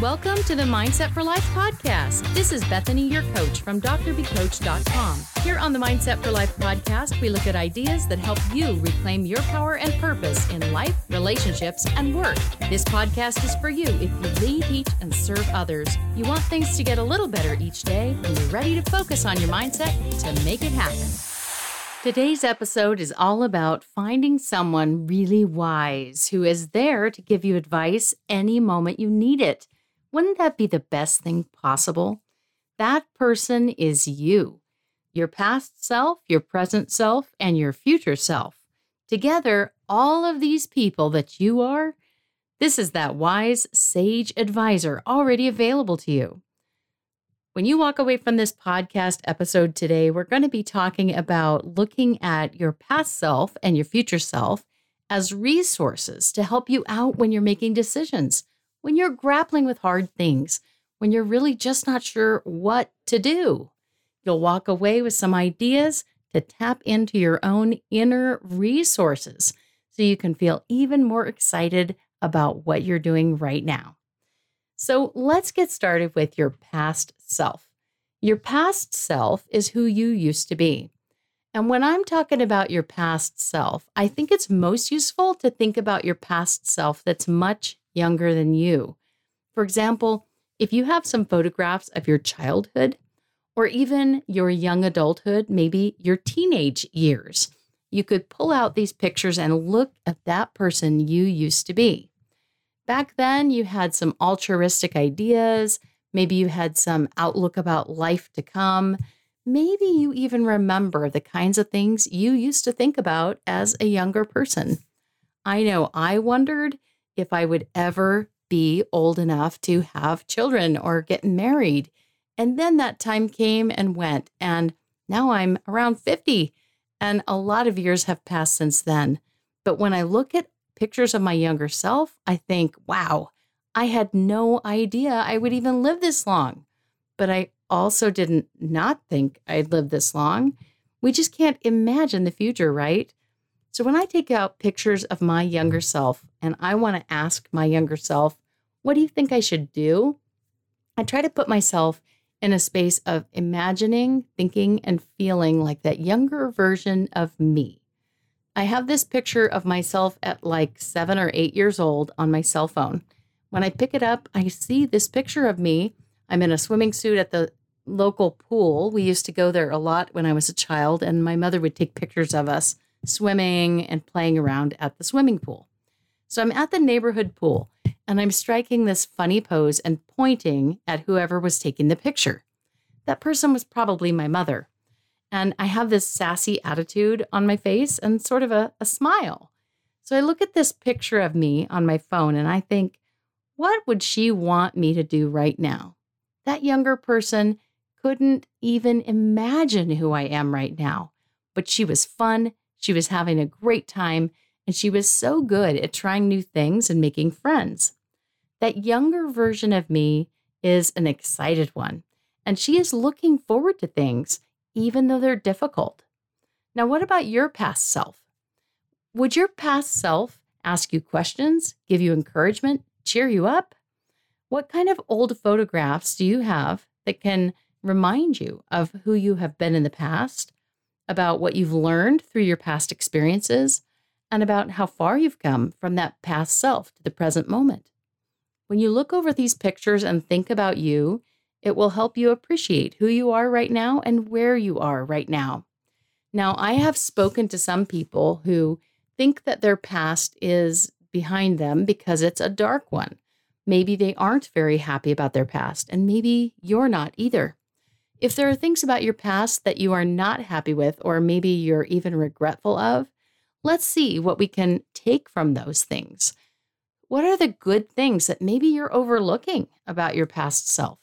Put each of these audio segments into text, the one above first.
Welcome to the Mindset for Life podcast. This is Bethany, your coach from drbcoach.com. Here on the Mindset for Life podcast, we look at ideas that help you reclaim your power and purpose in life, relationships, and work. This podcast is for you if you lead, teach, and serve others. You want things to get a little better each day, and you're ready to focus on your mindset to make it happen. Today's episode is all about finding someone really wise who is there to give you advice any moment you need it. Wouldn't that be the best thing possible? That person is you, your past self, your present self, and your future self. Together, all of these people that you are, this is that wise sage advisor already available to you. When you walk away from this podcast episode today, we're going to be talking about looking at your past self and your future self as resources to help you out when you're making decisions when you're grappling with hard things, when you're really just not sure what to do. You'll walk away with some ideas to tap into your own inner resources so you can feel even more excited about what you're doing right now. So let's get started with your past self. Your past self is who you used to be. And when I'm talking about your past self, I think it's most useful to think about your past self that's much younger than you. For example, if you have some photographs of your childhood or even your young adulthood, maybe your teenage years, you could pull out these pictures and look at that person you used to be. Back then, you had some altruistic ideas. Maybe you had some outlook about life to come. Maybe you even remember the kinds of things you used to think about as a younger person. I know I wondered if I would ever be old enough to have children or get married. And then that time came and went. And now I'm around 50, and a lot of years have passed since then. But when I look at pictures of my younger self, I think, wow, I had no idea I would even live this long. But I also didn't not think I'd live this long. We just can't imagine the future, right? So when I take out pictures of my younger self and I want to ask my younger self, what do you think I should do? I try to put myself in a space of imagining, thinking, and feeling like that younger version of me. I have this picture of myself at like seven or eight years old on my cell phone. When I pick it up, I see this picture of me. I'm in a swimming suit at the local pool. We used to go there a lot when I was a child, and my mother would take pictures of us swimming and playing around at the swimming pool. So I'm at the neighborhood pool and I'm striking this funny pose and pointing at whoever was taking the picture. That person was probably my mother. And I have this sassy attitude on my face and sort of a, a smile. So I look at this picture of me on my phone and I think, what would she want me to do right now? That younger person couldn't even imagine who I am right now, but she was fun she was having a great time, and she was so good at trying new things and making friends. That younger version of me is an excited one, and she is looking forward to things, even though they're difficult. Now, what about your past self? Would your past self ask you questions, give you encouragement, cheer you up? What kind of old photographs do you have that can remind you of who you have been in the past about what you've learned through your past experiences and about how far you've come from that past self to the present moment. When you look over these pictures and think about you, it will help you appreciate who you are right now and where you are right now. Now, I have spoken to some people who think that their past is behind them because it's a dark one. Maybe they aren't very happy about their past, and maybe you're not either. If there are things about your past that you are not happy with, or maybe you're even regretful of, let's see what we can take from those things. What are the good things that maybe you're overlooking about your past self?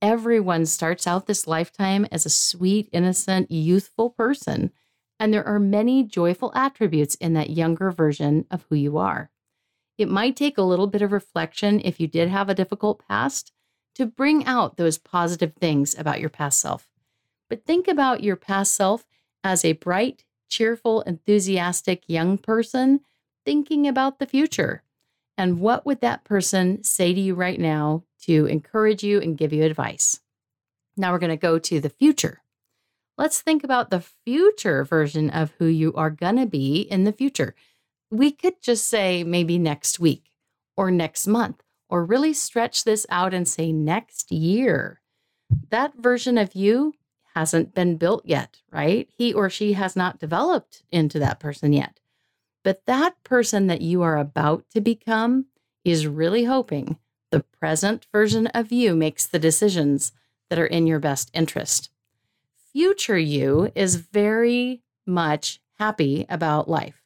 Everyone starts out this lifetime as a sweet, innocent, youthful person, and there are many joyful attributes in that younger version of who you are. It might take a little bit of reflection if you did have a difficult past, to bring out those positive things about your past self. But think about your past self as a bright, cheerful, enthusiastic young person thinking about the future. And what would that person say to you right now to encourage you and give you advice. Now we're going to go to the future. Let's think about the future version of who you are going to be in the future. We could just say maybe next week or next month, or really stretch this out and say next year. That version of you hasn't been built yet, right? He or she has not developed into that person yet. But that person that you are about to become is really hoping the present version of you makes the decisions that are in your best interest. Future you is very much happy about life.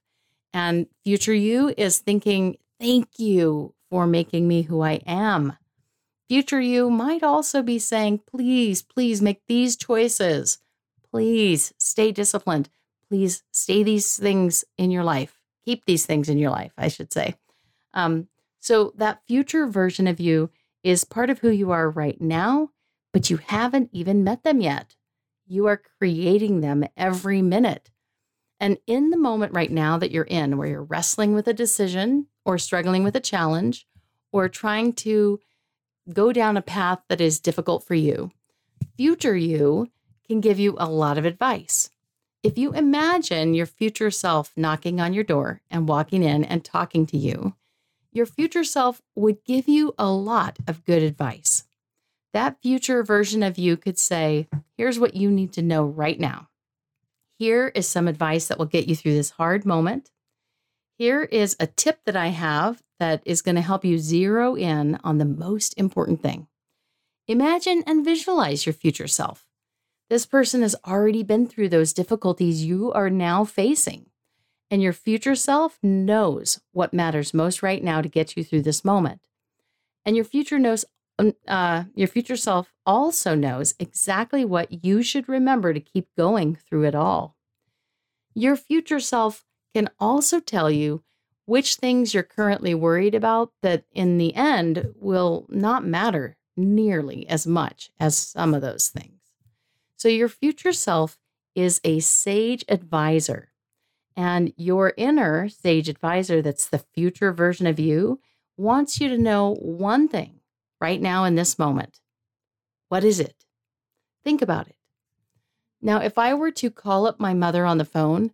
And future you is thinking, thank you for making me who I am. Future you might also be saying, please, please make these choices. Please stay disciplined. Please stay these things in your life. Keep these things in your life, I should say. Um, so that future version of you is part of who you are right now, but you haven't even met them yet. You are creating them every minute. And in the moment right now that you're in, where you're wrestling with a decision or struggling with a challenge or trying to go down a path that is difficult for you, future you can give you a lot of advice. If you imagine your future self knocking on your door and walking in and talking to you, your future self would give you a lot of good advice. That future version of you could say, Here's what you need to know right now. Here is some advice that will get you through this hard moment. Here is a tip that I have that is going to help you zero in on the most important thing. Imagine and visualize your future self. This person has already been through those difficulties you are now facing. And your future self knows what matters most right now to get you through this moment. And your future knows uh, your future self also knows exactly what you should remember to keep going through it all. Your future self can also tell you which things you're currently worried about that in the end will not matter nearly as much as some of those things. So, your future self is a sage advisor. And your inner sage advisor, that's the future version of you, wants you to know one thing right now in this moment. What is it? Think about it. Now, if I were to call up my mother on the phone,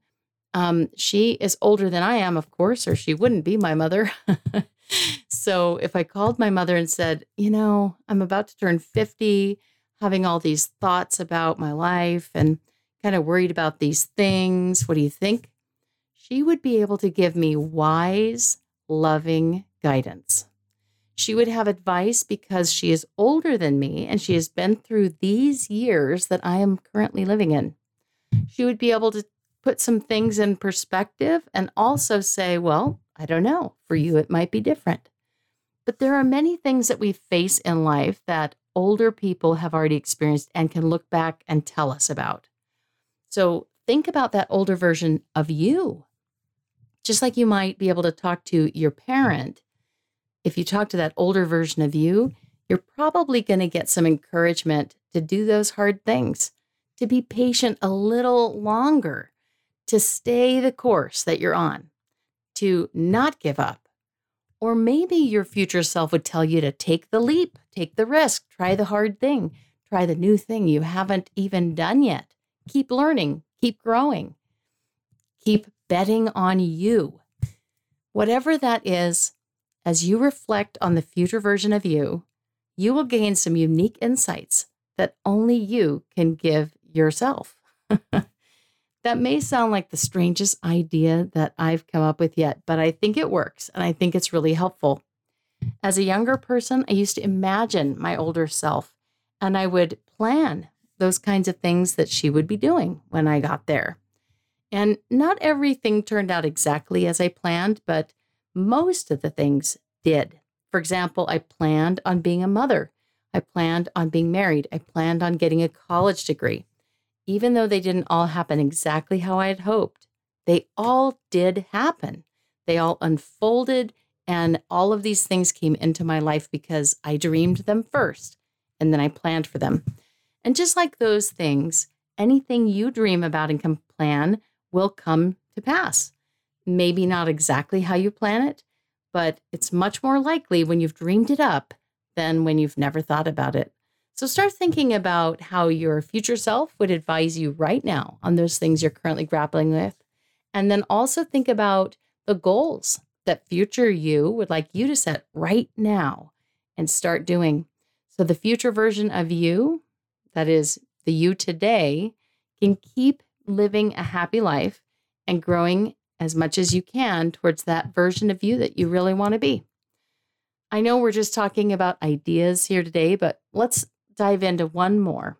um, she is older than I am, of course, or she wouldn't be my mother. so if I called my mother and said, you know, I'm about to turn 50, having all these thoughts about my life and kind of worried about these things, what do you think? She would be able to give me wise, loving guidance. She would have advice because she is older than me and she has been through these years that I am currently living in. She would be able to put some things in perspective and also say, well, I don't know, for you it might be different. But there are many things that we face in life that older people have already experienced and can look back and tell us about. So think about that older version of you. Just like you might be able to talk to your parent if you talk to that older version of you, you're probably going to get some encouragement to do those hard things, to be patient a little longer, to stay the course that you're on, to not give up. Or maybe your future self would tell you to take the leap, take the risk, try the hard thing, try the new thing you haven't even done yet. Keep learning, keep growing, keep betting on you. Whatever that is, as you reflect on the future version of you, you will gain some unique insights that only you can give yourself. that may sound like the strangest idea that I've come up with yet, but I think it works and I think it's really helpful. As a younger person, I used to imagine my older self and I would plan those kinds of things that she would be doing when I got there. And not everything turned out exactly as I planned, but most of the things did. For example, I planned on being a mother. I planned on being married. I planned on getting a college degree. Even though they didn't all happen exactly how I had hoped, they all did happen. They all unfolded, and all of these things came into my life because I dreamed them first and then I planned for them. And just like those things, anything you dream about and can plan will come to pass maybe not exactly how you plan it, but it's much more likely when you've dreamed it up than when you've never thought about it. So start thinking about how your future self would advise you right now on those things you're currently grappling with. And then also think about the goals that future you would like you to set right now and start doing. So the future version of you, that is the you today, can keep living a happy life and growing as much as you can towards that version of you that you really want to be. I know we're just talking about ideas here today, but let's dive into one more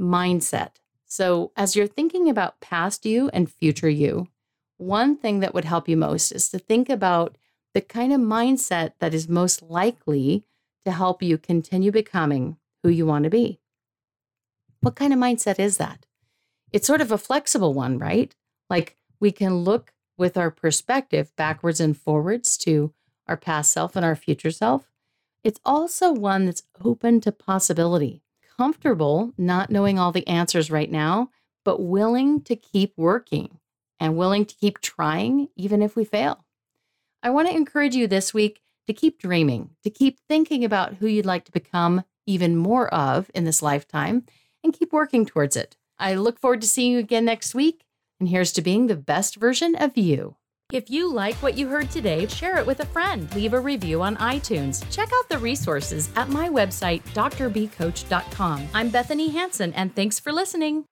mindset. So, as you're thinking about past you and future you, one thing that would help you most is to think about the kind of mindset that is most likely to help you continue becoming who you want to be. What kind of mindset is that? It's sort of a flexible one, right? Like we can look with our perspective backwards and forwards to our past self and our future self. It's also one that's open to possibility, comfortable not knowing all the answers right now, but willing to keep working and willing to keep trying, even if we fail. I want to encourage you this week to keep dreaming, to keep thinking about who you'd like to become even more of in this lifetime, and keep working towards it. I look forward to seeing you again next week. And here's to being the best version of you. If you like what you heard today, share it with a friend. Leave a review on iTunes. Check out the resources at my website, drbcoach.com. I'm Bethany Hanson, and thanks for listening.